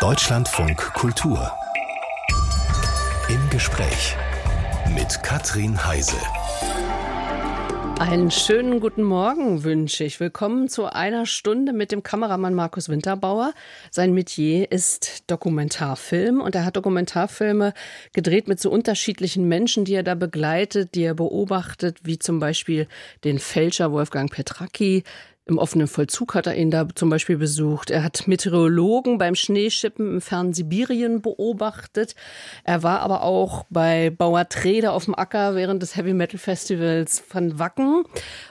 Deutschlandfunk Kultur. Im Gespräch mit Katrin Heise. Einen schönen guten Morgen wünsche ich. Willkommen zu einer Stunde mit dem Kameramann Markus Winterbauer. Sein Metier ist Dokumentarfilm und er hat Dokumentarfilme gedreht mit so unterschiedlichen Menschen, die er da begleitet, die er beobachtet, wie zum Beispiel den Fälscher Wolfgang Petracki, im offenen Vollzug hat er ihn da zum Beispiel besucht. Er hat Meteorologen beim Schneeschippen im fernen Sibirien beobachtet. Er war aber auch bei Bauer Trede auf dem Acker während des Heavy Metal Festivals von Wacken.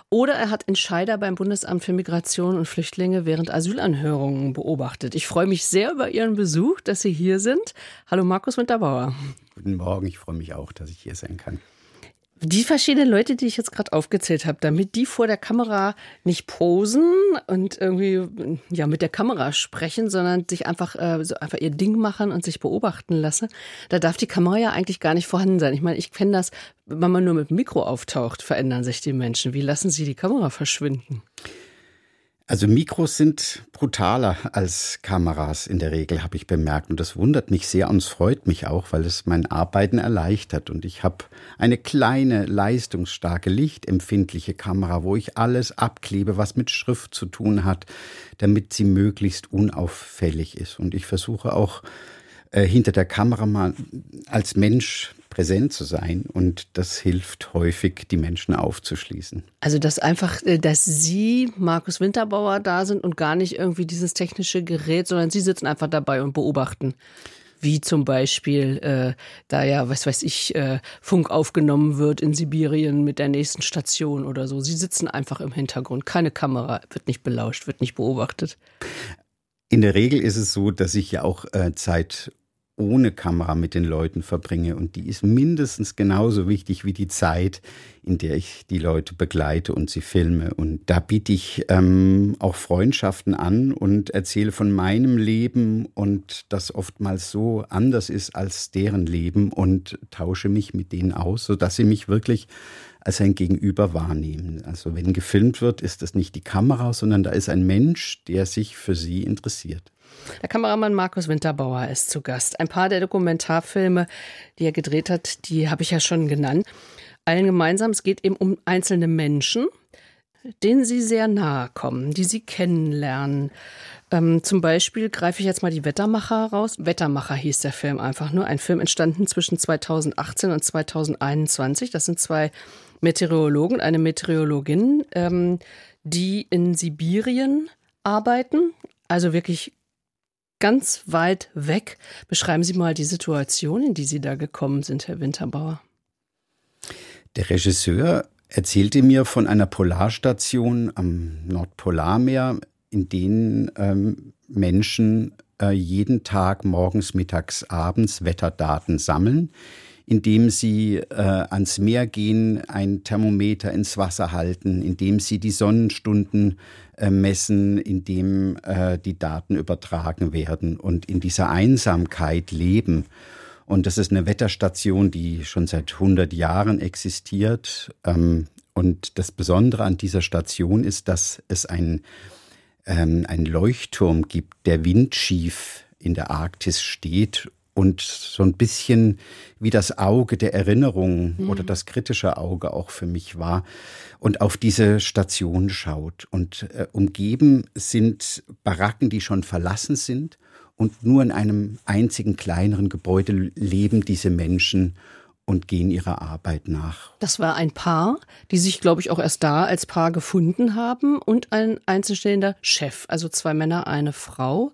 Oder er hat Entscheider beim Bundesamt für Migration und Flüchtlinge während Asylanhörungen beobachtet. Ich freue mich sehr über Ihren Besuch, dass Sie hier sind. Hallo Markus Winterbauer. Guten Morgen, ich freue mich auch, dass ich hier sein kann. Die verschiedenen Leute, die ich jetzt gerade aufgezählt habe, damit die vor der Kamera nicht posen und irgendwie ja mit der Kamera sprechen, sondern sich einfach äh, so einfach ihr Ding machen und sich beobachten lassen, da darf die Kamera ja eigentlich gar nicht vorhanden sein. Ich meine, ich kenne das, wenn man nur mit dem Mikro auftaucht, verändern sich die Menschen. Wie lassen sie die Kamera verschwinden? Also Mikros sind brutaler als Kameras in der Regel, habe ich bemerkt. Und das wundert mich sehr und es freut mich auch, weil es mein Arbeiten erleichtert. Und ich habe eine kleine, leistungsstarke, lichtempfindliche Kamera, wo ich alles abklebe, was mit Schrift zu tun hat, damit sie möglichst unauffällig ist. Und ich versuche auch äh, hinter der Kamera mal als Mensch präsent zu sein und das hilft häufig, die Menschen aufzuschließen. Also dass einfach, äh, dass Sie, Markus Winterbauer, da sind und gar nicht irgendwie dieses technische Gerät, sondern Sie sitzen einfach dabei und beobachten. Wie zum Beispiel, äh, da ja, was weiß ich, äh, Funk aufgenommen wird in Sibirien mit der nächsten Station oder so. Sie sitzen einfach im Hintergrund. Keine Kamera, wird nicht belauscht, wird nicht beobachtet. In der Regel ist es so, dass ich ja auch äh, Zeit ohne Kamera mit den Leuten verbringe. Und die ist mindestens genauso wichtig wie die Zeit, in der ich die Leute begleite und sie filme. Und da biete ich ähm, auch Freundschaften an und erzähle von meinem Leben und das oftmals so anders ist als deren Leben und tausche mich mit denen aus, sodass sie mich wirklich als ein Gegenüber wahrnehmen. Also wenn gefilmt wird, ist das nicht die Kamera, sondern da ist ein Mensch, der sich für sie interessiert. Der Kameramann Markus Winterbauer ist zu Gast. Ein paar der Dokumentarfilme, die er gedreht hat, die habe ich ja schon genannt. Allen gemeinsam, es geht eben um einzelne Menschen, denen sie sehr nahe kommen, die sie kennenlernen. Ähm, zum Beispiel greife ich jetzt mal die Wettermacher raus. Wettermacher hieß der Film einfach nur. Ein Film entstanden zwischen 2018 und 2021. Das sind zwei Meteorologen, eine Meteorologin, ähm, die in Sibirien arbeiten, also wirklich ganz weit weg. Beschreiben Sie mal die Situation, in die Sie da gekommen sind, Herr Winterbauer. Der Regisseur erzählte mir von einer Polarstation am Nordpolarmeer, in denen ähm, Menschen äh, jeden Tag morgens, mittags, abends Wetterdaten sammeln, indem sie äh, ans Meer gehen, ein Thermometer ins Wasser halten, indem sie die Sonnenstunden äh, messen, indem äh, die Daten übertragen werden und in dieser Einsamkeit leben. Und das ist eine Wetterstation, die schon seit 100 Jahren existiert. Ähm, und das Besondere an dieser Station ist, dass es ein, ähm, ein Leuchtturm gibt, der windschief in der Arktis steht und so ein bisschen wie das Auge der Erinnerung mhm. oder das kritische Auge auch für mich war und auf diese Station schaut. Und äh, umgeben sind Baracken, die schon verlassen sind und nur in einem einzigen kleineren Gebäude leben diese Menschen und gehen ihrer Arbeit nach. Das war ein Paar, die sich, glaube ich, auch erst da als Paar gefunden haben und ein einzelstehender Chef, also zwei Männer, eine Frau.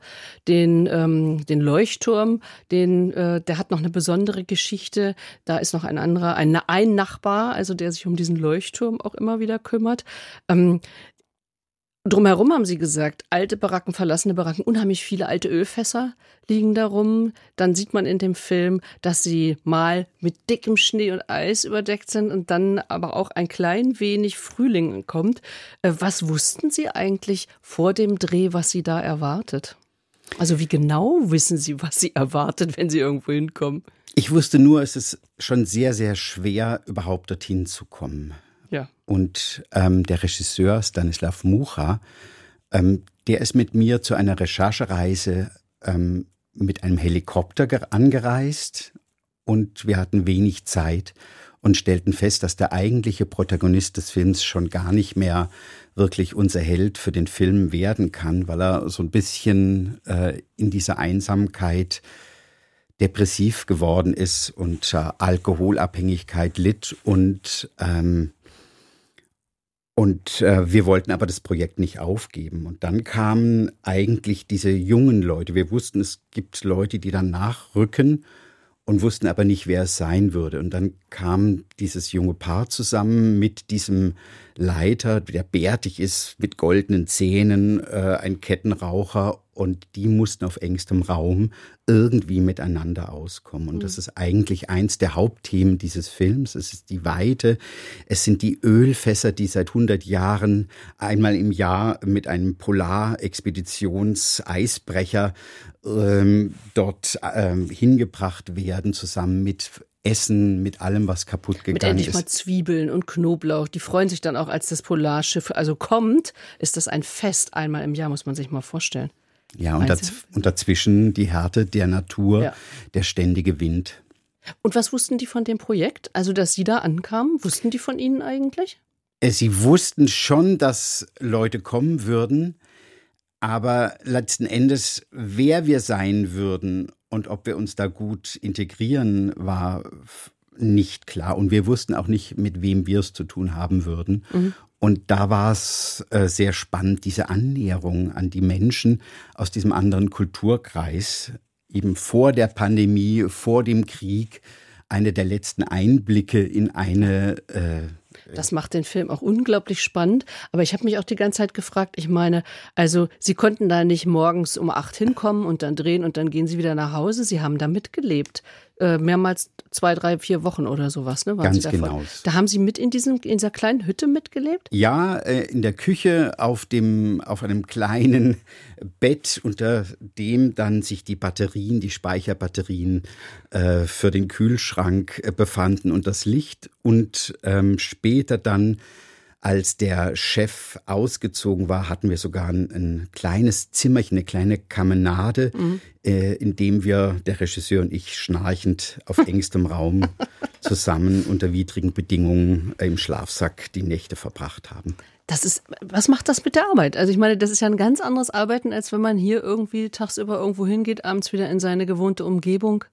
Den, ähm, den Leuchtturm, den, äh, der hat noch eine besondere Geschichte. Da ist noch ein anderer, ein, ein Nachbar, also der sich um diesen Leuchtturm auch immer wieder kümmert. Ähm, Drumherum haben sie gesagt, alte Baracken, verlassene Baracken, unheimlich viele alte Ölfässer liegen darum. Dann sieht man in dem Film, dass sie mal mit dickem Schnee und Eis überdeckt sind und dann aber auch ein klein wenig Frühling kommt. Äh, was wussten Sie eigentlich vor dem Dreh, was Sie da erwartet? Also wie genau wissen Sie, was Sie erwartet, wenn Sie irgendwo hinkommen? Ich wusste nur, es ist schon sehr, sehr schwer, überhaupt dorthin zu kommen. Und ähm, der Regisseur Stanislav Mucha, ähm, der ist mit mir zu einer Recherchereise ähm, mit einem Helikopter angereist. Und wir hatten wenig Zeit und stellten fest, dass der eigentliche Protagonist des Films schon gar nicht mehr wirklich unser Held für den Film werden kann, weil er so ein bisschen äh, in dieser Einsamkeit depressiv geworden ist und äh, Alkoholabhängigkeit litt und ähm, und äh, wir wollten aber das Projekt nicht aufgeben. Und dann kamen eigentlich diese jungen Leute. Wir wussten, es gibt Leute, die dann nachrücken und wussten aber nicht, wer es sein würde. Und dann kam dieses junge Paar zusammen mit diesem Leiter, der bärtig ist, mit goldenen Zähnen, äh, ein Kettenraucher und die mussten auf engstem Raum irgendwie miteinander auskommen. Und das mhm. ist eigentlich eins der Hauptthemen dieses Films. Es ist die Weite. Es sind die Ölfässer, die seit 100 Jahren einmal im Jahr mit einem Polarexpeditions-Eisbrecher ähm, dort ähm, hingebracht werden, zusammen mit Essen, mit allem, was kaputt gegangen mit endlich ist. mal Zwiebeln und Knoblauch. Die freuen sich dann auch, als das Polarschiff also kommt, ist das ein Fest einmal im Jahr, muss man sich mal vorstellen. Ja, und, daz und dazwischen die Härte der Natur, ja. der ständige Wind. Und was wussten die von dem Projekt? Also, dass Sie da ankamen, wussten die von Ihnen eigentlich? Äh, sie wussten schon, dass Leute kommen würden, aber letzten Endes, wer wir sein würden und ob wir uns da gut integrieren, war nicht klar. Und wir wussten auch nicht, mit wem wir es zu tun haben würden. Mhm. Und da war es äh, sehr spannend, diese Annäherung an die Menschen aus diesem anderen Kulturkreis, eben vor der Pandemie, vor dem Krieg, eine der letzten Einblicke in eine äh, das macht den Film auch unglaublich spannend. Aber ich habe mich auch die ganze Zeit gefragt, ich meine, also Sie konnten da nicht morgens um acht hinkommen und dann drehen und dann gehen Sie wieder nach Hause. Sie haben da mitgelebt. Äh, mehrmals zwei, drei, vier Wochen oder sowas, ne? Waren Ganz genau. Da haben Sie mit in, diesem, in dieser kleinen Hütte mitgelebt? Ja, äh, in der Küche auf, dem, auf einem kleinen Bett, unter dem dann sich die Batterien, die Speicherbatterien äh, für den Kühlschrank äh, befanden und das Licht und ähm, später dann als der Chef ausgezogen war, hatten wir sogar ein, ein kleines Zimmerchen, eine kleine Kamenade, mhm. äh, in dem wir, der Regisseur und ich, schnarchend auf engstem Raum zusammen unter widrigen Bedingungen äh, im Schlafsack die Nächte verbracht haben. Das ist, was macht das mit der Arbeit? Also ich meine, das ist ja ein ganz anderes Arbeiten, als wenn man hier irgendwie tagsüber irgendwo hingeht, abends wieder in seine gewohnte Umgebung.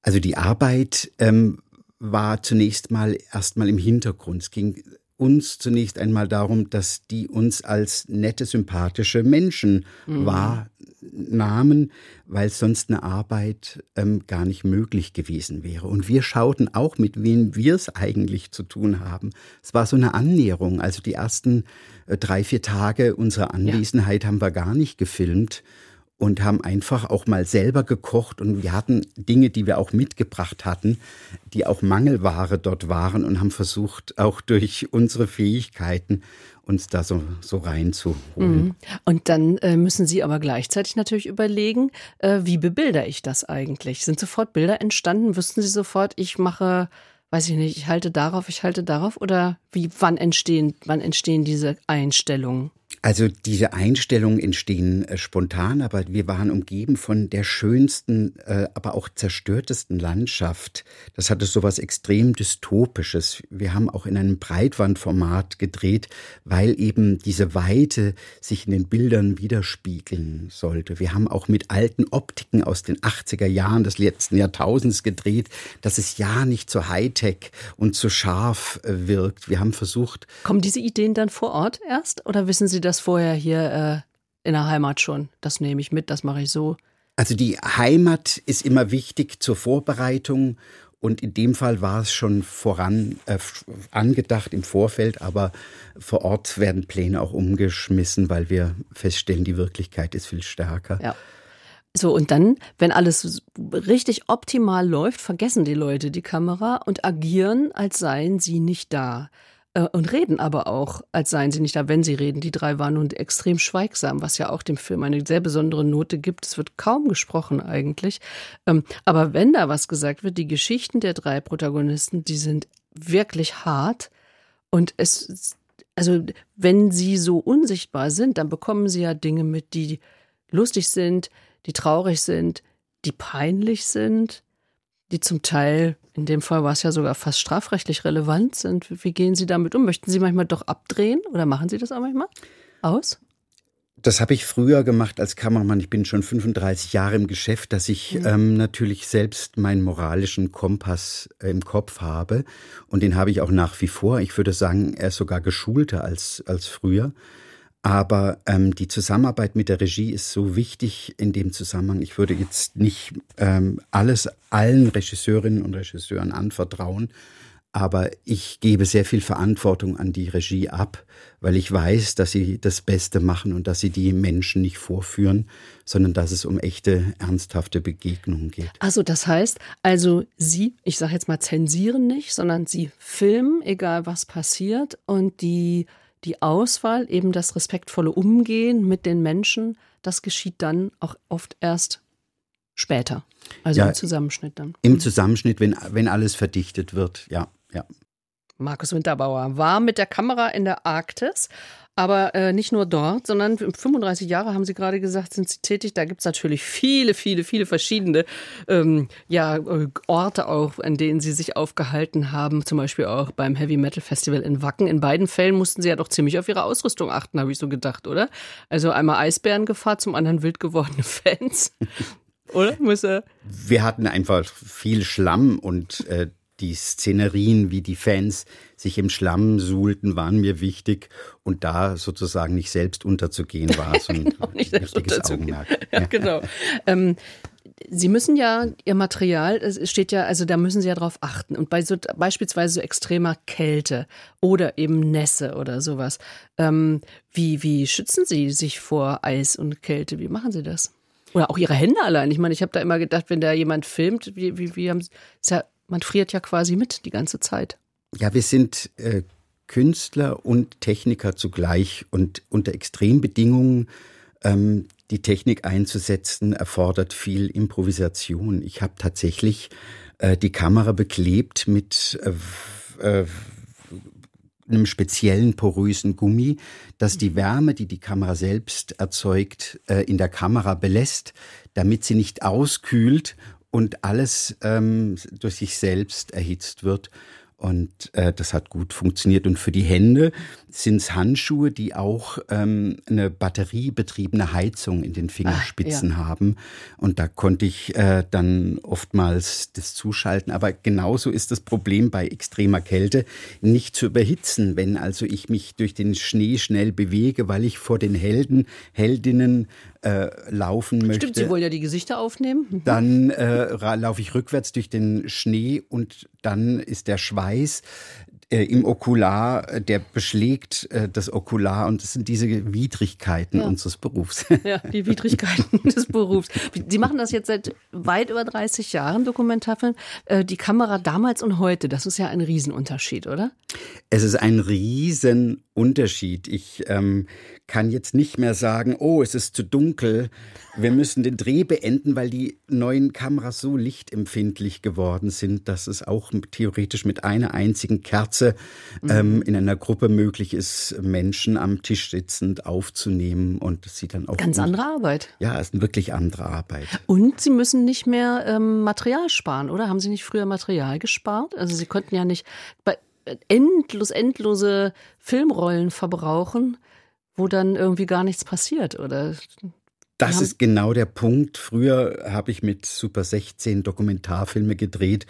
Also die Arbeit ähm, war zunächst mal erstmal im Hintergrund. Es ging uns zunächst einmal darum, dass die uns als nette, sympathische Menschen mhm. wahrnahmen, weil sonst eine Arbeit ähm, gar nicht möglich gewesen wäre. Und wir schauten auch, mit wem wir es eigentlich zu tun haben. Es war so eine Annäherung. Also die ersten äh, drei, vier Tage unserer Anwesenheit ja. haben wir gar nicht gefilmt, und haben einfach auch mal selber gekocht und wir hatten Dinge, die wir auch mitgebracht hatten, die auch Mangelware dort waren und haben versucht, auch durch unsere Fähigkeiten uns da so, so reinzuholen. Mhm. Und dann äh, müssen Sie aber gleichzeitig natürlich überlegen, äh, wie bebilder ich das eigentlich? Sind sofort Bilder entstanden? Wüssten Sie sofort, ich mache, weiß ich nicht, ich halte darauf, ich halte darauf? Oder wie, wann entstehen, wann entstehen diese Einstellungen? Also diese Einstellungen entstehen äh, spontan, aber wir waren umgeben von der schönsten, äh, aber auch zerstörtesten Landschaft. Das hatte so was extrem dystopisches. Wir haben auch in einem Breitwandformat gedreht, weil eben diese Weite sich in den Bildern widerspiegeln sollte. Wir haben auch mit alten Optiken aus den 80er Jahren des letzten Jahrtausends gedreht, dass es ja nicht so Hightech und so scharf äh, wirkt. Wir haben versucht. Kommen diese Ideen dann vor Ort erst oder wissen Sie das vorher hier äh, in der Heimat schon? Das nehme ich mit, das mache ich so. Also die Heimat ist immer wichtig zur Vorbereitung und in dem Fall war es schon voran äh, angedacht im Vorfeld, aber vor Ort werden Pläne auch umgeschmissen, weil wir feststellen, die Wirklichkeit ist viel stärker. Ja. So, und dann, wenn alles richtig optimal läuft, vergessen die Leute die Kamera und agieren, als seien sie nicht da. Äh, und reden aber auch, als seien sie nicht da, wenn sie reden. Die drei waren nun extrem schweigsam, was ja auch dem Film eine sehr besondere Note gibt. Es wird kaum gesprochen eigentlich. Ähm, aber wenn da was gesagt wird, die Geschichten der drei Protagonisten, die sind wirklich hart. Und es, also wenn sie so unsichtbar sind, dann bekommen sie ja Dinge mit, die lustig sind, die traurig sind, die peinlich sind, die zum Teil, in dem Fall war es ja sogar fast strafrechtlich relevant sind. Wie gehen Sie damit um? Möchten Sie manchmal doch abdrehen oder machen Sie das auch manchmal aus? Das habe ich früher gemacht als Kameramann. Ich bin schon 35 Jahre im Geschäft, dass ich mhm. ähm, natürlich selbst meinen moralischen Kompass äh, im Kopf habe. Und den habe ich auch nach wie vor. Ich würde sagen, er ist sogar geschulter als, als früher. Aber ähm, die Zusammenarbeit mit der Regie ist so wichtig in dem Zusammenhang. Ich würde jetzt nicht ähm, alles allen Regisseurinnen und Regisseuren anvertrauen, aber ich gebe sehr viel Verantwortung an die Regie ab, weil ich weiß, dass sie das Beste machen und dass sie die Menschen nicht vorführen, sondern dass es um echte, ernsthafte Begegnungen geht. Also das heißt, also Sie, ich sage jetzt mal, zensieren nicht, sondern Sie filmen, egal was passiert und die die Auswahl, eben das respektvolle Umgehen mit den Menschen, das geschieht dann auch oft erst später. Also ja, im Zusammenschnitt dann. Im Zusammenschnitt, wenn, wenn alles verdichtet wird, ja, ja. Markus Winterbauer war mit der Kamera in der Arktis aber äh, nicht nur dort, sondern 35 Jahre haben Sie gerade gesagt, sind Sie tätig. Da gibt's natürlich viele, viele, viele verschiedene ähm, ja, äh, Orte auch, an denen Sie sich aufgehalten haben. Zum Beispiel auch beim Heavy Metal Festival in Wacken. In beiden Fällen mussten Sie ja doch ziemlich auf Ihre Ausrüstung achten, habe ich so gedacht, oder? Also einmal Eisbärengefahr, zum anderen wild gewordene Fans. Oder? Muss er? Wir hatten einfach viel Schlamm und äh, die Szenerien, wie die Fans sich im Schlamm suhlten, waren mir wichtig. Und da sozusagen nicht selbst unterzugehen war so ein genau, nicht wichtiges Augenmerk. Ja, ja. genau. Ähm, Sie müssen ja Ihr Material, es steht ja, also da müssen Sie ja drauf achten. Und bei so beispielsweise so extremer Kälte oder eben Nässe oder sowas, ähm, wie, wie schützen Sie sich vor Eis und Kälte? Wie machen Sie das? Oder auch Ihre Hände allein. Ich meine, ich habe da immer gedacht, wenn da jemand filmt, wie, wie, wie haben Sie, ist ja man friert ja quasi mit die ganze Zeit. Ja, wir sind äh, Künstler und Techniker zugleich und unter Extrembedingungen ähm, die Technik einzusetzen, erfordert viel Improvisation. Ich habe tatsächlich äh, die Kamera beklebt mit äh, äh, einem speziellen porösen Gummi, das die Wärme, die die Kamera selbst erzeugt, äh, in der Kamera belässt, damit sie nicht auskühlt und alles ähm, durch sich selbst erhitzt wird. Und äh, das hat gut funktioniert. Und für die Hände sind es Handschuhe, die auch ähm, eine batteriebetriebene Heizung in den Fingerspitzen ah, ja. haben. Und da konnte ich äh, dann oftmals das zuschalten. Aber genauso ist das Problem bei extremer Kälte nicht zu überhitzen. Wenn also ich mich durch den Schnee schnell bewege, weil ich vor den Helden, Heldinnen äh, laufen möchte. Stimmt, Sie wollen ja die Gesichter aufnehmen. Mhm. Dann äh, laufe ich rückwärts durch den Schnee und dann ist der Schweiß äh, im Okular, äh, der beschlägt äh, das Okular und das sind diese Widrigkeiten ja. unseres Berufs. Ja, die Widrigkeiten des Berufs. Sie machen das jetzt seit weit über 30 Jahren, Dokumentarfilm. Äh, die Kamera damals und heute, das ist ja ein Riesenunterschied, oder? Es ist ein Riesenunterschied. Ich ähm, kann jetzt nicht mehr sagen, oh, es ist zu dunkel, wir müssen den Dreh beenden, weil die neuen Kameras so lichtempfindlich geworden sind, dass es auch theoretisch mit einer einzigen Kerze mhm. ähm, in einer Gruppe möglich ist, Menschen am Tisch sitzend aufzunehmen und sie dann auch. Ganz andere Arbeit. Ja, es ist eine wirklich andere Arbeit. Und Sie müssen nicht mehr ähm, Material sparen, oder? Haben Sie nicht früher Material gespart? Also Sie konnten ja nicht bei endlos, endlose Filmrollen verbrauchen wo dann irgendwie gar nichts passiert, oder? Das ist genau der Punkt. Früher habe ich mit Super 16 Dokumentarfilme gedreht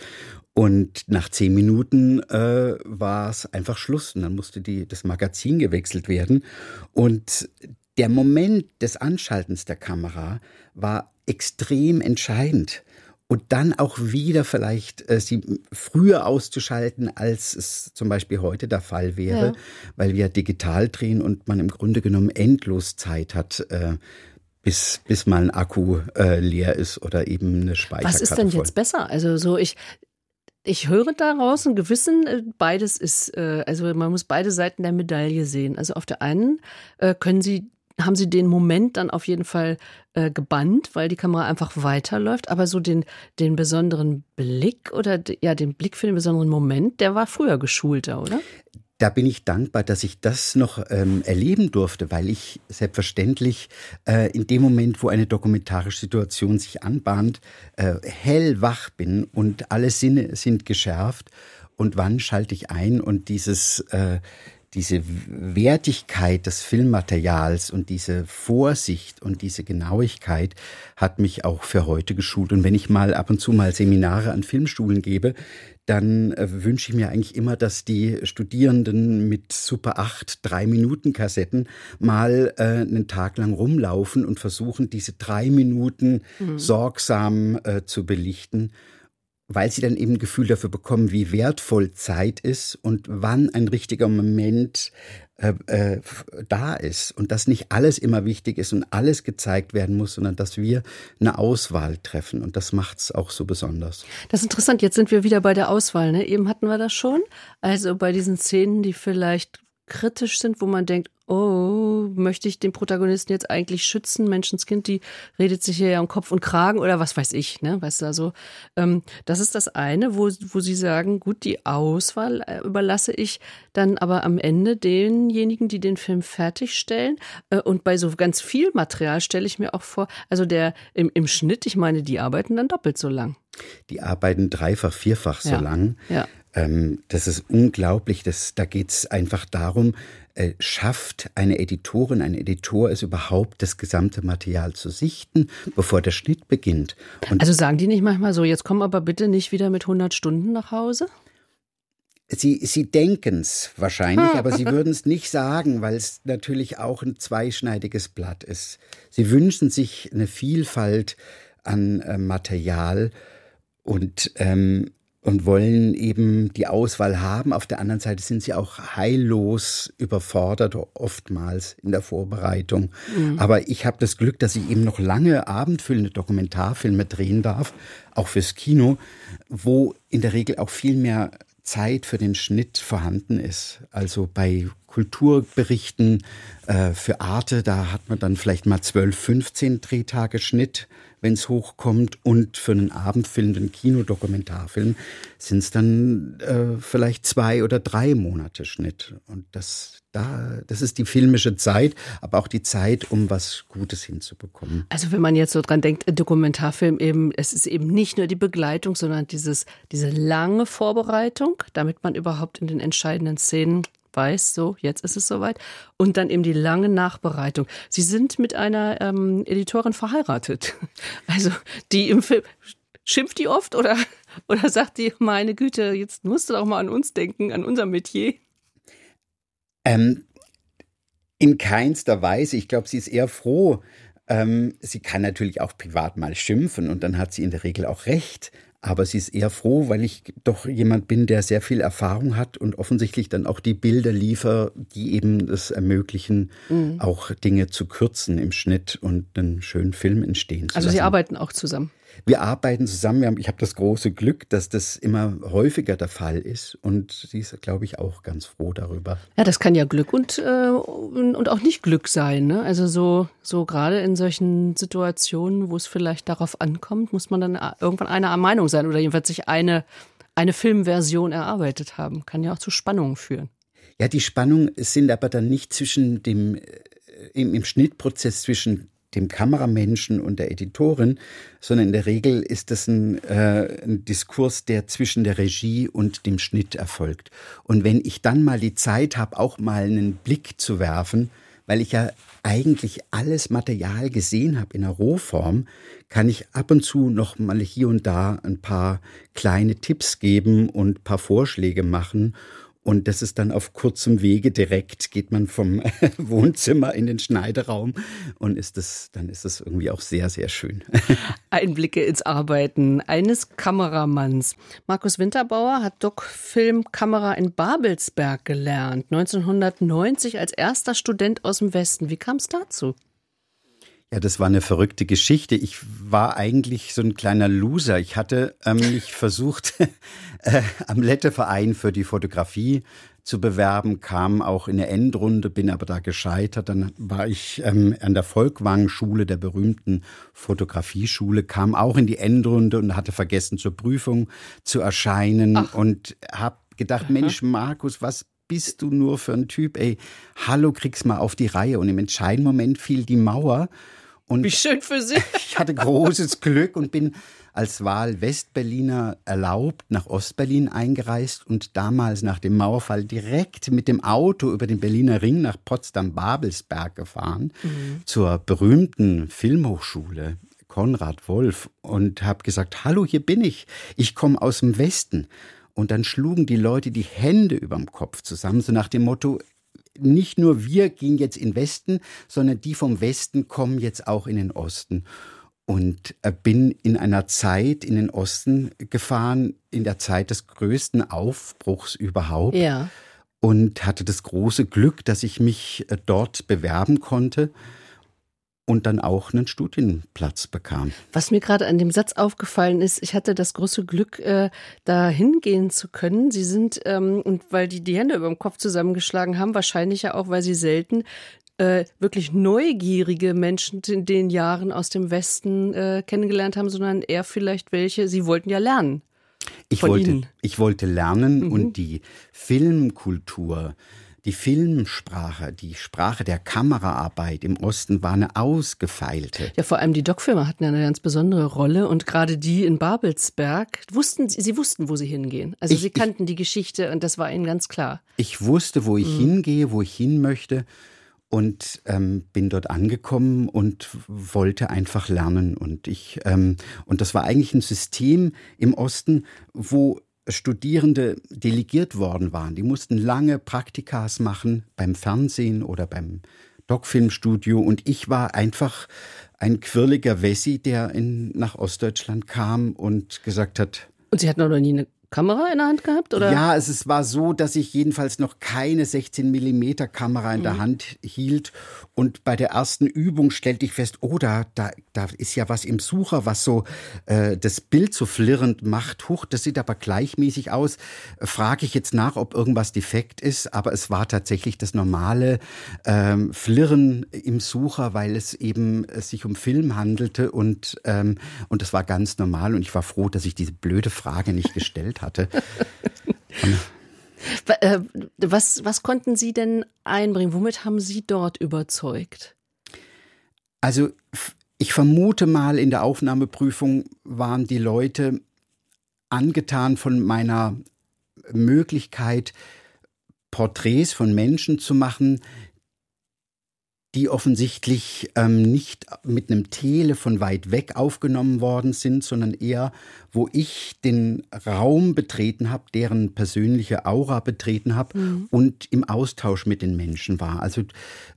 und nach zehn Minuten äh, war es einfach Schluss und dann musste die, das Magazin gewechselt werden. Und der Moment des Anschaltens der Kamera war extrem entscheidend und dann auch wieder vielleicht äh, sie früher auszuschalten, als es zum Beispiel heute der Fall wäre, ja. weil wir digital drehen und man im Grunde genommen endlos Zeit hat, äh, bis, bis mal ein Akku äh, leer ist oder eben eine Speicherkarte Was ist denn voll. jetzt besser? Also so ich ich höre daraus ein Gewissen, äh, beides ist, äh, also man muss beide Seiten der Medaille sehen. Also auf der einen äh, können Sie haben sie den Moment dann auf jeden Fall äh, gebannt, weil die Kamera einfach weiterläuft. Aber so den, den besonderen Blick oder ja, den Blick für den besonderen Moment, der war früher geschulter, oder? da bin ich dankbar, dass ich das noch ähm, erleben durfte, weil ich selbstverständlich äh, in dem Moment, wo eine dokumentarische Situation sich anbahnt, äh, hellwach bin und alle Sinne sind geschärft. Und wann schalte ich ein und dieses äh, diese Wertigkeit des Filmmaterials und diese Vorsicht und diese Genauigkeit hat mich auch für heute geschult. Und wenn ich mal ab und zu mal Seminare an Filmschulen gebe, dann äh, wünsche ich mir eigentlich immer, dass die Studierenden mit Super 8 drei Minuten Kassetten mal äh, einen Tag lang rumlaufen und versuchen, diese drei Minuten mhm. sorgsam äh, zu belichten weil sie dann eben ein Gefühl dafür bekommen, wie wertvoll Zeit ist und wann ein richtiger Moment äh, äh, da ist und dass nicht alles immer wichtig ist und alles gezeigt werden muss, sondern dass wir eine Auswahl treffen und das macht es auch so besonders. Das ist interessant. Jetzt sind wir wieder bei der Auswahl. Ne? Eben hatten wir das schon. Also bei diesen Szenen, die vielleicht kritisch sind, wo man denkt, oh, möchte ich den Protagonisten jetzt eigentlich schützen? Menschenskind, die redet sich hier ja um Kopf und Kragen oder was weiß ich, ne? Weißt du, also, ähm, das ist das eine, wo, wo sie sagen, gut, die Auswahl äh, überlasse ich dann aber am Ende denjenigen, die den Film fertigstellen. Äh, und bei so ganz viel Material stelle ich mir auch vor, also der im, im Schnitt, ich meine, die arbeiten dann doppelt so lang. Die arbeiten dreifach, vierfach so ja. lang. Ja. Ähm, das ist unglaublich. Das, da geht es einfach darum, äh, schafft eine Editorin, ein Editor es überhaupt, das gesamte Material zu sichten, bevor der Schnitt beginnt. Und also sagen die nicht manchmal so, jetzt komm aber bitte nicht wieder mit 100 Stunden nach Hause? Sie, sie denken es wahrscheinlich, aber sie würden es nicht sagen, weil es natürlich auch ein zweischneidiges Blatt ist. Sie wünschen sich eine Vielfalt an äh, Material und ähm, und wollen eben die Auswahl haben. Auf der anderen Seite sind sie auch heillos überfordert, oftmals in der Vorbereitung. Mhm. Aber ich habe das Glück, dass ich eben noch lange abendfüllende Dokumentarfilme drehen darf, auch fürs Kino, wo in der Regel auch viel mehr Zeit für den Schnitt vorhanden ist. Also bei Kulturberichten äh, für Arte, da hat man dann vielleicht mal 12, 15 Drehtage Schnitt wenn es hochkommt. Und für einen Abendfilm, einen Kinodokumentarfilm, sind es dann äh, vielleicht zwei oder drei Monate Schnitt. Und das, da, das ist die filmische Zeit, aber auch die Zeit, um was Gutes hinzubekommen. Also wenn man jetzt so dran denkt, Dokumentarfilm eben, es ist eben nicht nur die Begleitung, sondern dieses, diese lange Vorbereitung, damit man überhaupt in den entscheidenden Szenen weiß, so, jetzt ist es soweit. Und dann eben die lange Nachbereitung. Sie sind mit einer ähm, Editorin verheiratet. Also die im Film. Schimpft die oft oder, oder sagt die, meine Güte, jetzt musst du doch mal an uns denken, an unser Metier? Ähm, in keinster Weise. Ich glaube, sie ist eher froh. Ähm, sie kann natürlich auch privat mal schimpfen und dann hat sie in der Regel auch recht. Aber sie ist eher froh, weil ich doch jemand bin, der sehr viel Erfahrung hat und offensichtlich dann auch die Bilder liefere, die eben es ermöglichen, mhm. auch Dinge zu kürzen im Schnitt und einen schönen Film entstehen zu Also lassen. Sie arbeiten auch zusammen? Wir arbeiten zusammen. Haben, ich habe das große Glück, dass das immer häufiger der Fall ist. Und sie ist, glaube ich, auch ganz froh darüber. Ja, das kann ja Glück und, äh, und auch nicht Glück sein. Ne? Also so, so gerade in solchen Situationen, wo es vielleicht darauf ankommt, muss man dann irgendwann einer Meinung sein oder jedenfalls sich eine, eine Filmversion erarbeitet haben. Kann ja auch zu Spannungen führen. Ja, die Spannungen sind aber dann nicht zwischen dem, äh, im, im Schnittprozess zwischen dem Kameramenschen und der Editorin, sondern in der Regel ist das ein, äh, ein, Diskurs, der zwischen der Regie und dem Schnitt erfolgt. Und wenn ich dann mal die Zeit habe, auch mal einen Blick zu werfen, weil ich ja eigentlich alles Material gesehen habe in der Rohform, kann ich ab und zu noch mal hier und da ein paar kleine Tipps geben und ein paar Vorschläge machen und das ist dann auf kurzem Wege direkt, geht man vom Wohnzimmer in den Schneideraum und ist das, dann ist das irgendwie auch sehr, sehr schön. Einblicke ins Arbeiten eines Kameramanns. Markus Winterbauer hat Doc-Film-Kamera in Babelsberg gelernt, 1990 als erster Student aus dem Westen. Wie kam es dazu? Ja, das war eine verrückte Geschichte. Ich war eigentlich so ein kleiner Loser. Ich hatte ähm, mich versucht, äh, am Letteverein für die Fotografie zu bewerben, kam auch in der Endrunde, bin aber da gescheitert. Dann war ich ähm, an der Volkwang-Schule, der berühmten Fotografieschule, kam auch in die Endrunde und hatte vergessen, zur Prüfung zu erscheinen Ach. und habe gedacht, Mensch, Markus, was bist du nur für ein Typ? Ey, hallo, krieg's mal auf die Reihe. Und im entscheidenden Moment fiel die Mauer. Und Wie schön für Sie. ich hatte großes Glück und bin als Wahl-Westberliner erlaubt nach Ostberlin eingereist und damals nach dem Mauerfall direkt mit dem Auto über den Berliner Ring nach Potsdam-Babelsberg gefahren mhm. zur berühmten Filmhochschule Konrad Wolf und habe gesagt, hallo, hier bin ich. Ich komme aus dem Westen. Und dann schlugen die Leute die Hände überm Kopf zusammen, so nach dem Motto, nicht nur wir gehen jetzt in den Westen, sondern die vom Westen kommen jetzt auch in den Osten und äh, bin in einer Zeit in den Osten gefahren, in der Zeit des größten Aufbruchs überhaupt. Ja. Und hatte das große Glück, dass ich mich äh, dort bewerben konnte und dann auch einen Studienplatz bekam. Was mir gerade an dem Satz aufgefallen ist, ich hatte das große Glück, äh, da hingehen zu können. Sie sind, ähm, und weil die die Hände über dem Kopf zusammengeschlagen haben, wahrscheinlich ja auch, weil sie selten äh, wirklich neugierige Menschen in den Jahren aus dem Westen äh, kennengelernt haben, sondern eher vielleicht welche, sie wollten ja lernen. Ich wollte, ich wollte lernen mhm. und die Filmkultur, die Filmsprache, die Sprache der Kameraarbeit im Osten war eine ausgefeilte. Ja, vor allem die Doc-Filme hatten ja eine ganz besondere Rolle und gerade die in Babelsberg wussten, sie wussten, wo sie hingehen. Also ich, sie kannten ich, die Geschichte und das war ihnen ganz klar. Ich wusste, wo ich mhm. hingehe, wo ich hin möchte und ähm, bin dort angekommen und wollte einfach lernen und ich ähm, und das war eigentlich ein System im Osten, wo Studierende delegiert worden waren. Die mussten lange Praktikas machen beim Fernsehen oder beim Doc-Filmstudio und ich war einfach ein quirliger Wessi, der in, nach Ostdeutschland kam und gesagt hat. Und Sie hatten auch noch nie eine Kamera in der Hand gehabt? Oder? Ja, es, es war so, dass ich jedenfalls noch keine 16 Millimeter Kamera in mhm. der Hand hielt. Und bei der ersten Übung stellte ich fest, oh, da, da, da ist ja was im Sucher, was so äh, das Bild so flirrend macht. Huch, das sieht aber gleichmäßig aus. Frage ich jetzt nach, ob irgendwas defekt ist. Aber es war tatsächlich das normale ähm, Flirren im Sucher, weil es eben äh, sich um Film handelte. Und, ähm, und das war ganz normal. Und ich war froh, dass ich diese blöde Frage nicht gestellt habe hatte. Äh, was, was konnten Sie denn einbringen? Womit haben Sie dort überzeugt? Also ich vermute mal, in der Aufnahmeprüfung waren die Leute angetan von meiner Möglichkeit, Porträts von Menschen zu machen, die offensichtlich ähm, nicht mit einem Tele von weit weg aufgenommen worden sind, sondern eher, wo ich den Raum betreten habe, deren persönliche Aura betreten habe mhm. und im Austausch mit den Menschen war. Also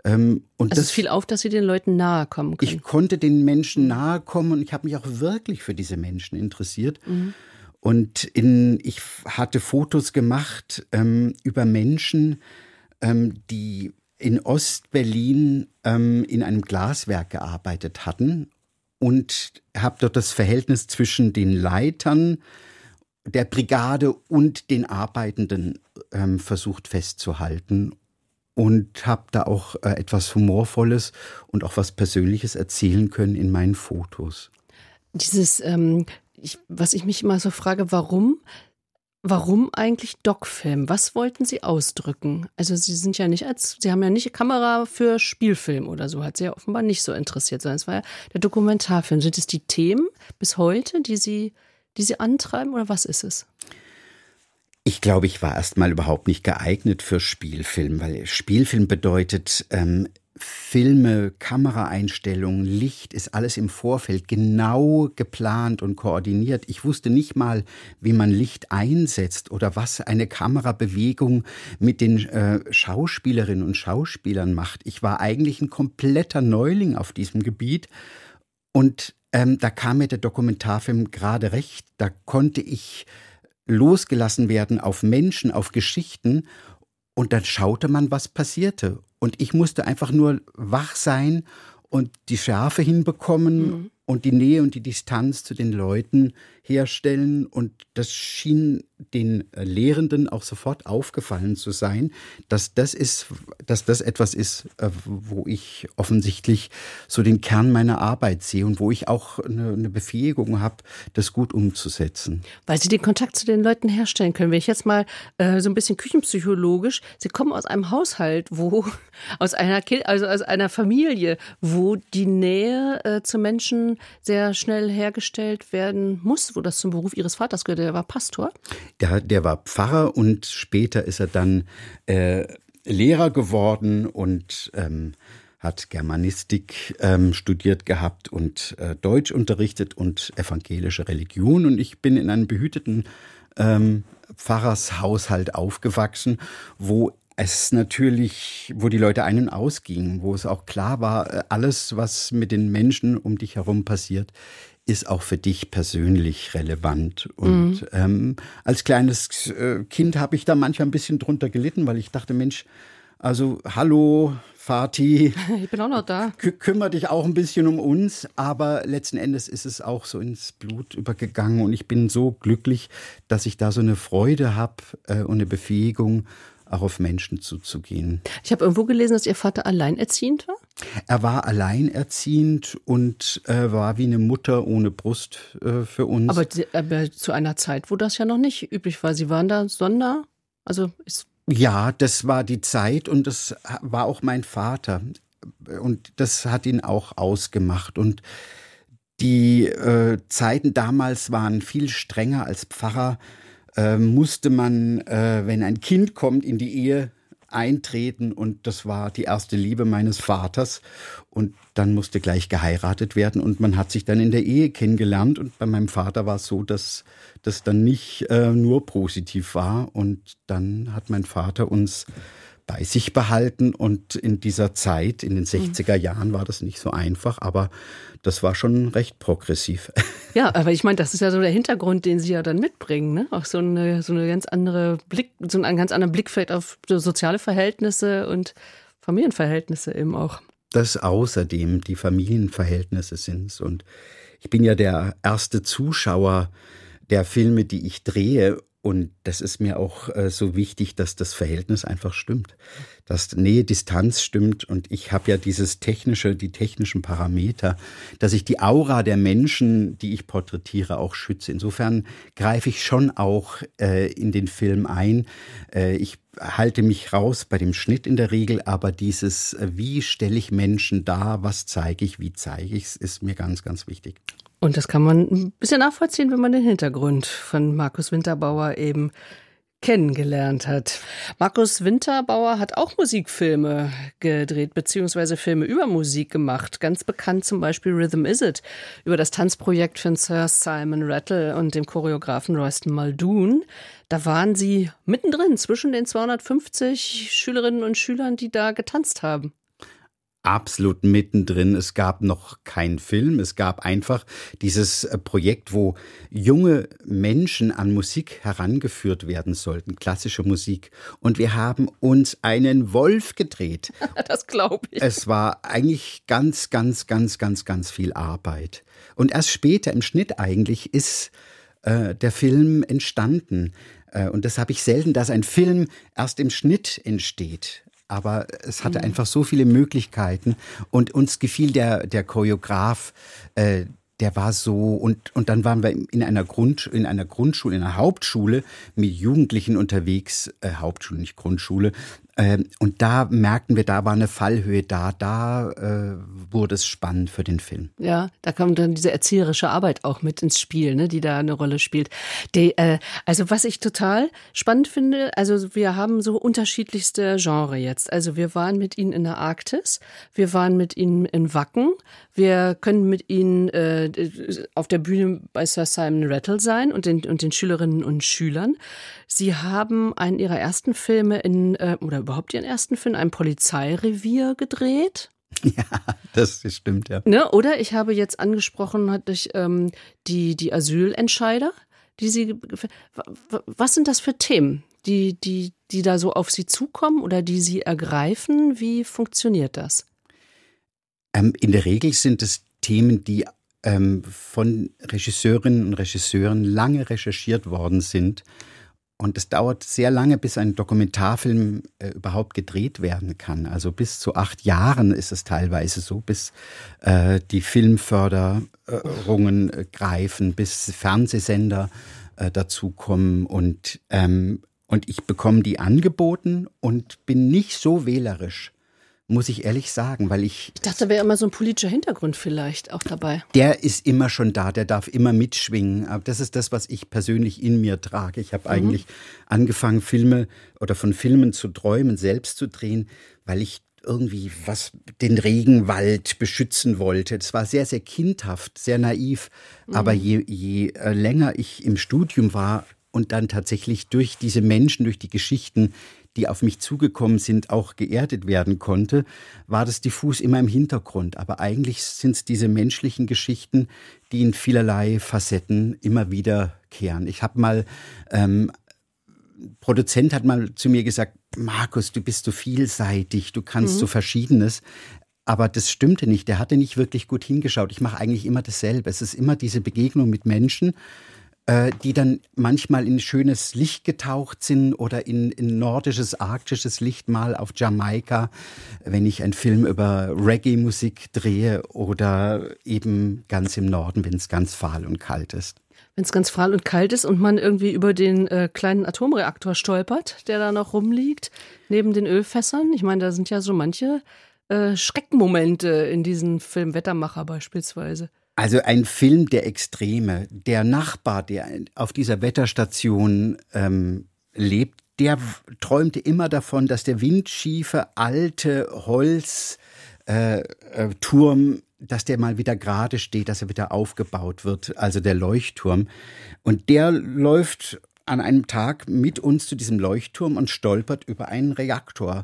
ähm, und also das fiel auf, dass Sie den Leuten nahe kommen können. Ich konnte den Menschen nahe kommen und ich habe mich auch wirklich für diese Menschen interessiert. Mhm. Und in, ich hatte Fotos gemacht ähm, über Menschen, ähm, die in Ostberlin ähm, in einem Glaswerk gearbeitet hatten und habe dort das Verhältnis zwischen den Leitern der Brigade und den Arbeitenden ähm, versucht festzuhalten und habe da auch äh, etwas Humorvolles und auch was Persönliches erzählen können in meinen Fotos. Dieses, ähm, ich, was ich mich immer so frage, warum Warum eigentlich Doc-Film? Was wollten Sie ausdrücken? Also Sie sind ja nicht als, Sie haben ja nicht Kamera für Spielfilm oder so, hat Sie ja offenbar nicht so interessiert, sondern es war ja der Dokumentarfilm. Sind es die Themen bis heute, die Sie, die Sie antreiben oder was ist es? Ich glaube, ich war erstmal überhaupt nicht geeignet für Spielfilm, weil Spielfilm bedeutet, ähm, Filme, Kameraeinstellungen, Licht ist alles im Vorfeld genau geplant und koordiniert. Ich wusste nicht mal, wie man Licht einsetzt oder was eine Kamerabewegung mit den äh, Schauspielerinnen und Schauspielern macht. Ich war eigentlich ein kompletter Neuling auf diesem Gebiet und ähm, da kam mir der Dokumentarfilm gerade recht. Da konnte ich losgelassen werden auf Menschen, auf Geschichten und dann schaute man, was passierte. Und ich musste einfach nur wach sein und die Schärfe hinbekommen mhm. Und die Nähe und die Distanz zu den Leuten herstellen. Und das schien den Lehrenden auch sofort aufgefallen zu sein, dass das ist, dass das etwas ist, äh, wo ich offensichtlich so den Kern meiner Arbeit sehe und wo ich auch eine Befähigung habe, das gut umzusetzen. Weil Sie den Kontakt zu den Leuten herstellen können. Wenn ich jetzt mal äh, so ein bisschen küchenpsychologisch, Sie kommen aus einem Haushalt, wo aus einer kind, also aus einer Familie, wo die Nähe äh, zu Menschen sehr schnell hergestellt werden muss, wo das zum Beruf Ihres Vaters gehört. Der war Pastor. Der, der war Pfarrer und später ist er dann äh, Lehrer geworden und ähm, hat Germanistik ähm, studiert gehabt und äh, Deutsch unterrichtet und evangelische Religion. Und ich bin in einem behüteten ähm, Pfarrershaushalt aufgewachsen, wo es natürlich, wo die Leute ein- und ausgingen, wo es auch klar war, äh, alles, was mit den Menschen um dich herum passiert, ist auch für dich persönlich relevant. Und mhm. ähm, als kleines äh, Kind habe ich da manchmal ein bisschen drunter gelitten, weil ich dachte, Mensch, also hallo, Fatih. Ich bin auch noch da. Kümmere dich auch ein bisschen um uns, aber letzten Endes ist es auch so ins Blut übergegangen und ich bin so glücklich, dass ich da so eine Freude habe äh, und eine Befähigung, auch auf Menschen zuzugehen. Ich habe irgendwo gelesen, dass Ihr Vater alleinerziehend war? Er war alleinerziehend und äh, war wie eine Mutter ohne Brust äh, für uns. Aber, aber, zu einer Zeit, wo das ja noch nicht üblich war. Sie waren da Sonder, also ist ja, das war die Zeit und das war auch mein Vater und das hat ihn auch ausgemacht und die äh, Zeiten damals waren viel strenger als Pfarrer äh, musste man, äh, wenn ein Kind kommt, in die Ehe eintreten und das war die erste Liebe meines Vaters. Und dann musste gleich geheiratet werden und man hat sich dann in der Ehe kennengelernt und bei meinem Vater war es so, dass das dann nicht äh, nur positiv war und dann hat mein Vater uns bei sich behalten und in dieser Zeit, in den 60er mhm. Jahren war das nicht so einfach, aber das war schon recht progressiv. Ja, aber ich meine, das ist ja so der Hintergrund, den Sie ja dann mitbringen, ne? Auch so eine, so eine ganz andere Blick, so einen ganz anderen Blickfeld auf soziale Verhältnisse und Familienverhältnisse eben auch. Das außerdem die Familienverhältnisse sind und ich bin ja der erste Zuschauer der Filme, die ich drehe und das ist mir auch äh, so wichtig, dass das Verhältnis einfach stimmt, dass Nähe, Distanz stimmt. Und ich habe ja dieses technische, die technischen Parameter, dass ich die Aura der Menschen, die ich porträtiere, auch schütze. Insofern greife ich schon auch äh, in den Film ein. Äh, ich halte mich raus bei dem Schnitt in der Regel, aber dieses, äh, wie stelle ich Menschen dar, was zeige ich, wie zeige ich es, ist mir ganz, ganz wichtig. Und das kann man ein bisschen nachvollziehen, wenn man den Hintergrund von Markus Winterbauer eben kennengelernt hat. Markus Winterbauer hat auch Musikfilme gedreht, beziehungsweise Filme über Musik gemacht. Ganz bekannt zum Beispiel Rhythm Is It, über das Tanzprojekt von Sir Simon Rattle und dem Choreografen Royston Muldoon. Da waren sie mittendrin zwischen den 250 Schülerinnen und Schülern, die da getanzt haben absolut mittendrin. Es gab noch keinen Film. Es gab einfach dieses äh, Projekt, wo junge Menschen an Musik herangeführt werden sollten, klassische Musik. Und wir haben uns einen Wolf gedreht. Das glaube ich. Es war eigentlich ganz, ganz, ganz, ganz, ganz viel Arbeit. Und erst später im Schnitt eigentlich ist äh, der Film entstanden. Äh, und das habe ich selten, dass ein Film erst im Schnitt entsteht aber es hatte mhm. einfach so viele Möglichkeiten und uns gefiel der, der Choreograf, äh, der war so und und dann waren wir in einer Grund in einer Grundschule in einer Hauptschule mit Jugendlichen unterwegs äh, Hauptschule nicht Grundschule und da merkten wir, da war eine Fallhöhe da, da äh, wurde es spannend für den Film. Ja, da kommt dann diese erzieherische Arbeit auch mit ins Spiel, ne, die da eine Rolle spielt. Die, äh, also was ich total spannend finde, also wir haben so unterschiedlichste Genre jetzt. Also wir waren mit ihnen in der Arktis, wir waren mit ihnen in Wacken, wir können mit ihnen äh, auf der Bühne bei Sir Simon Rattle sein und den, und den Schülerinnen und Schülern. Sie haben einen ihrer ersten Filme in, äh, oder überhaupt ihren ersten Film, einem Polizeirevier gedreht. Ja, das stimmt, ja. Ne? Oder ich habe jetzt angesprochen, hatte ich ähm, die, die Asylentscheider, die sie. Was sind das für Themen, die, die, die da so auf sie zukommen oder die sie ergreifen? Wie funktioniert das? Ähm, in der Regel sind es Themen, die ähm, von Regisseurinnen und Regisseuren lange recherchiert worden sind Und es dauert sehr lange, bis ein Dokumentarfilm äh, überhaupt gedreht werden kann. Also bis zu acht Jahren ist es teilweise so, bis äh, die Filmförderungen äh, greifen, bis Fernsehsender äh, dazukommen. Und, ähm, und ich bekomme die angeboten und bin nicht so wählerisch muss ich ehrlich sagen, weil ich. Ich dachte, da wäre immer so ein politischer Hintergrund vielleicht auch dabei. Der ist immer schon da, der darf immer mitschwingen. Aber das ist das, was ich persönlich in mir trage. Ich habe mhm. eigentlich angefangen, Filme oder von Filmen zu träumen, selbst zu drehen, weil ich irgendwie was den Regenwald beschützen wollte. Das war sehr, sehr kindhaft, sehr naiv. Mhm. Aber je, je äh, länger ich im Studium war und dann tatsächlich durch diese Menschen, durch die Geschichten die auf mich zugekommen sind, auch geerdet werden konnte, war das diffus immer im Hintergrund. Aber eigentlich sind es diese menschlichen Geschichten, die in vielerlei Facetten immer wiederkehren. Ich habe mal, ähm, Produzent hat mal zu mir gesagt, Markus, du bist so vielseitig, du kannst mhm. so Verschiedenes. Aber das stimmte nicht. Der hatte nicht wirklich gut hingeschaut. Ich mache eigentlich immer dasselbe. Es ist immer diese Begegnung mit Menschen, äh, die dann manchmal in schönes Licht getaucht sind oder in, in nordisches, arktisches Licht mal auf Jamaika, wenn ich einen Film über Reggae-Musik drehe oder eben ganz im Norden, wenn es ganz fahl und kalt ist wenn es ganz fahl und kalt ist und man irgendwie über den äh, kleinen Atomreaktor stolpert, der da noch rumliegt, neben den Ölfässern. Ich meine, da sind ja so manche äh, Schreckmomente in diesem Film Wettermacher beispielsweise. Also ein Film der Extreme. Der Nachbar, der auf dieser Wetterstation ähm, lebt, der träumte immer davon, dass der windschiefe alte Holzturm, äh, äh, dass der mal wieder gerade steht, dass er wieder aufgebaut wird, also der Leuchtturm. Und der läuft an einem Tag mit uns zu diesem Leuchtturm und stolpert über einen Reaktor.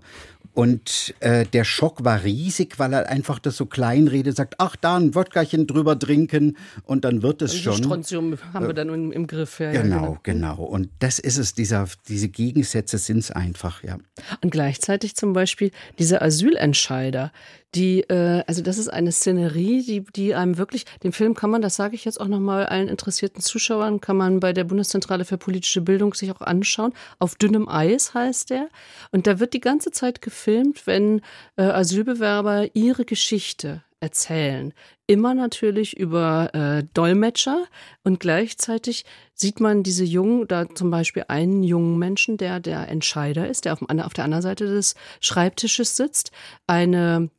Und äh, der Schock war riesig, weil er einfach das so kleinredet, sagt, ach, da ein Wodkachen drüber trinken und dann wird es schon. Strontium haben wir dann im, im Griff. Ja, genau, ja, genau, genau. Und das ist es, dieser, diese Gegensätze sind es einfach, ja. Und gleichzeitig zum Beispiel diese Asylentscheider, die, äh, also das ist eine Szenerie, die, die einem wirklich, den Film kann man, das sage ich jetzt auch nochmal allen interessierten Zuschauern, kann man bei der Bundeszentrale für politische Bildung sich auch anschauen. Auf dünnem Eis heißt der. Und da wird die ganze Zeit gefilmt, wenn äh, Asylbewerber ihre Geschichte erzählen. Immer natürlich über äh, Dolmetscher und gleichzeitig sieht man diese jungen, da zum Beispiel einen jungen Menschen, der der Entscheider ist, der auf, auf der anderen Seite des Schreibtisches sitzt, eine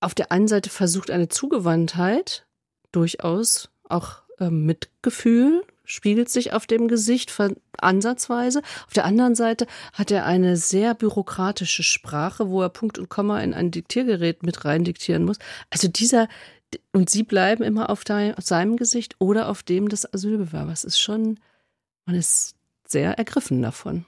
auf der einen Seite versucht eine Zugewandtheit, durchaus auch äh, Mitgefühl, spiegelt sich auf dem Gesicht ansatzweise. Auf der anderen Seite hat er eine sehr bürokratische Sprache, wo er Punkt und Komma in ein Diktiergerät mit rein diktieren muss. Also dieser, und sie bleiben immer auf, dein, auf seinem Gesicht oder auf dem des Asylbewerbers. Ist schon, man ist sehr ergriffen davon.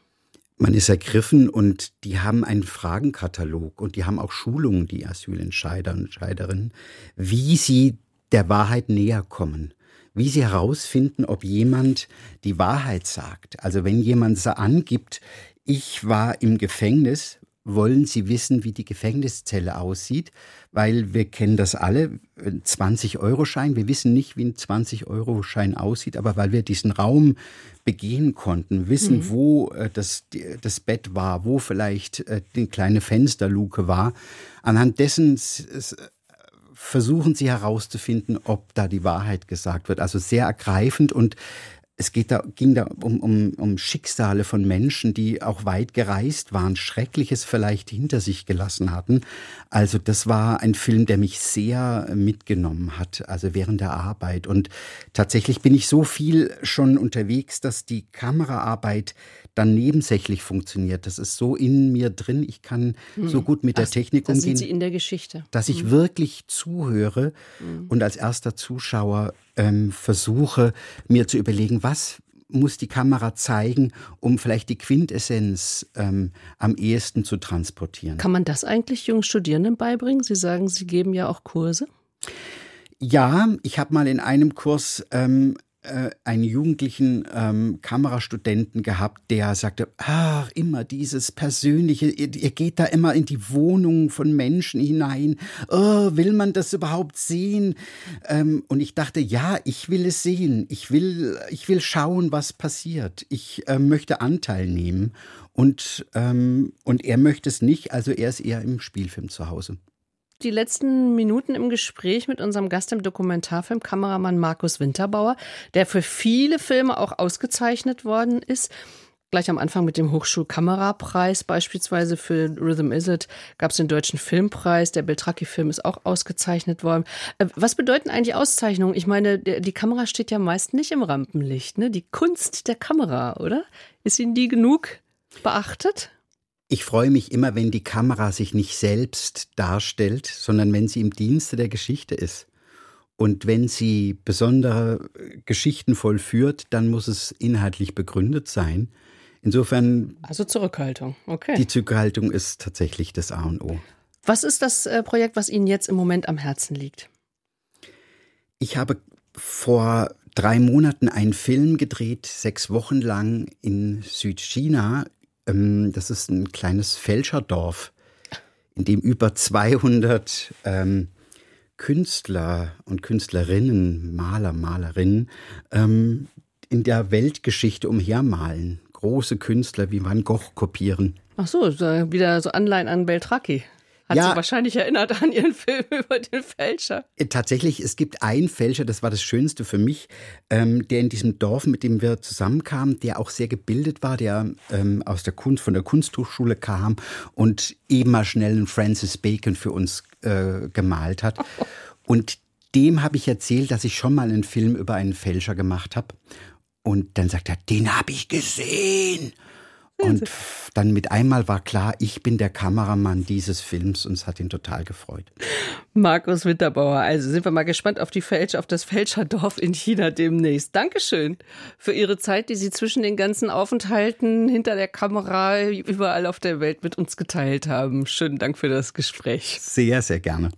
Man ist ergriffen und die haben einen Fragenkatalog und die haben auch Schulungen, die Asylentscheider und Entscheiderinnen, wie sie der Wahrheit näher kommen, wie sie herausfinden, ob jemand die Wahrheit sagt. Also wenn jemand angibt, ich war im Gefängnis, wollen Sie wissen, wie die Gefängniszelle aussieht, weil wir kennen das alle, 20-Euro-Schein, wir wissen nicht, wie ein 20-Euro-Schein aussieht, aber weil wir diesen Raum begehen konnten, wissen, mhm. wo äh, das, das Bett war, wo vielleicht äh, die kleine Fensterluke war, anhand dessen versuchen sie herauszufinden, ob da die Wahrheit gesagt wird. Also sehr ergreifend und es da, ging da um, um, um Schicksale von Menschen, die auch weit gereist waren, Schreckliches vielleicht hinter sich gelassen hatten. Also das war ein Film, der mich sehr mitgenommen hat, also während der Arbeit. Und tatsächlich bin ich so viel schon unterwegs, dass die Kameraarbeit dann nebensächlich funktioniert. Das ist so in mir drin. Ich kann mhm. so gut mit der Ach, Technik das umgehen. Sie in der Geschichte. Dass ich mhm. wirklich zuhöre mhm. und als erster Zuschauer ähm, versuche, mir zu überlegen, was muss die Kamera zeigen, um vielleicht die Quintessenz ähm, am ehesten zu transportieren. Kann man das eigentlich jungen Studierenden beibringen? Sie sagen, Sie geben ja auch Kurse. Ja, ich habe mal in einem Kurs ähm, äh, einen jugendlichen ähm, Kamerastudenten gehabt, der sagte, ach, immer dieses Persönliche, ihr, ihr, geht da immer in die Wohnungen von Menschen hinein. Oh, will man das überhaupt sehen? Ähm, und ich dachte, ja, ich will es sehen. Ich will, ich will schauen, was passiert. Ich äh, möchte Anteil nehmen. Und, ähm, und er möchte es nicht, also er ist eher im Spielfilm zu Hause die letzten Minuten im Gespräch mit unserem Gast im Dokumentarfilm, Kameramann Markus Winterbauer, der für viele Filme auch ausgezeichnet worden ist. Gleich am Anfang mit dem Hochschulkamerapreis beispielsweise für Rhythm Is It gab es den Deutschen Filmpreis. Der Beltracchi-Film ist auch ausgezeichnet worden. Äh, was bedeuten eigentlich Auszeichnungen? Ich meine, die Kamera steht ja meist nicht im Rampenlicht. Ne? Die Kunst der Kamera, oder? Ist Ihnen die genug beachtet? Ich freue mich immer, wenn die Kamera sich nicht selbst darstellt, sondern wenn sie im Dienste der Geschichte ist. Und wenn sie besondere Geschichten vollführt, dann muss es inhaltlich begründet sein. Insofern. Also Zurückhaltung, okay. Die Zurückhaltung ist tatsächlich das A und O. Was ist das äh, Projekt, was Ihnen jetzt im Moment am Herzen liegt? Ich habe vor drei Monaten einen Film gedreht, sechs Wochen lang in Südchina ähm, das ist ein kleines Fälscherdorf, in dem über 200 ähm, Künstler und Künstlerinnen, Maler, Malerinnen ähm, in der Weltgeschichte umhermalen. Große Künstler wie Van Gogh kopieren. Ach so, wieder so Anleihen an Beltracchi. Hat ja, sie wahrscheinlich erinnert an ihren Film über den Fälscher. Äh, tatsächlich, es gibt einen Fälscher, das war das Schönste für mich, ähm, der in diesem Dorf, mit dem wir zusammenkamen, der auch sehr gebildet war, der ähm, aus der Kunst, von der Kunsthochschule kam und eben mal schnell einen Francis Bacon für uns äh, gemalt hat. Und dem habe ich erzählt, dass ich schon mal einen Film über einen Fälscher gemacht habe. Und dann sagt er, den habe ich gesehen. Und dann mit einmal war klar, ich bin der Kameramann dieses Films und es hat ihn total gefreut. Markus Winterbauer, also sind wir mal gespannt auf die Fälscher, auf das Fälscherdorf in China demnächst. Dankeschön für Ihre Zeit, die Sie zwischen den ganzen Aufenthalten hinter der Kamera überall auf der Welt mit uns geteilt haben. Schönen Dank für das Gespräch. Sehr, sehr gerne.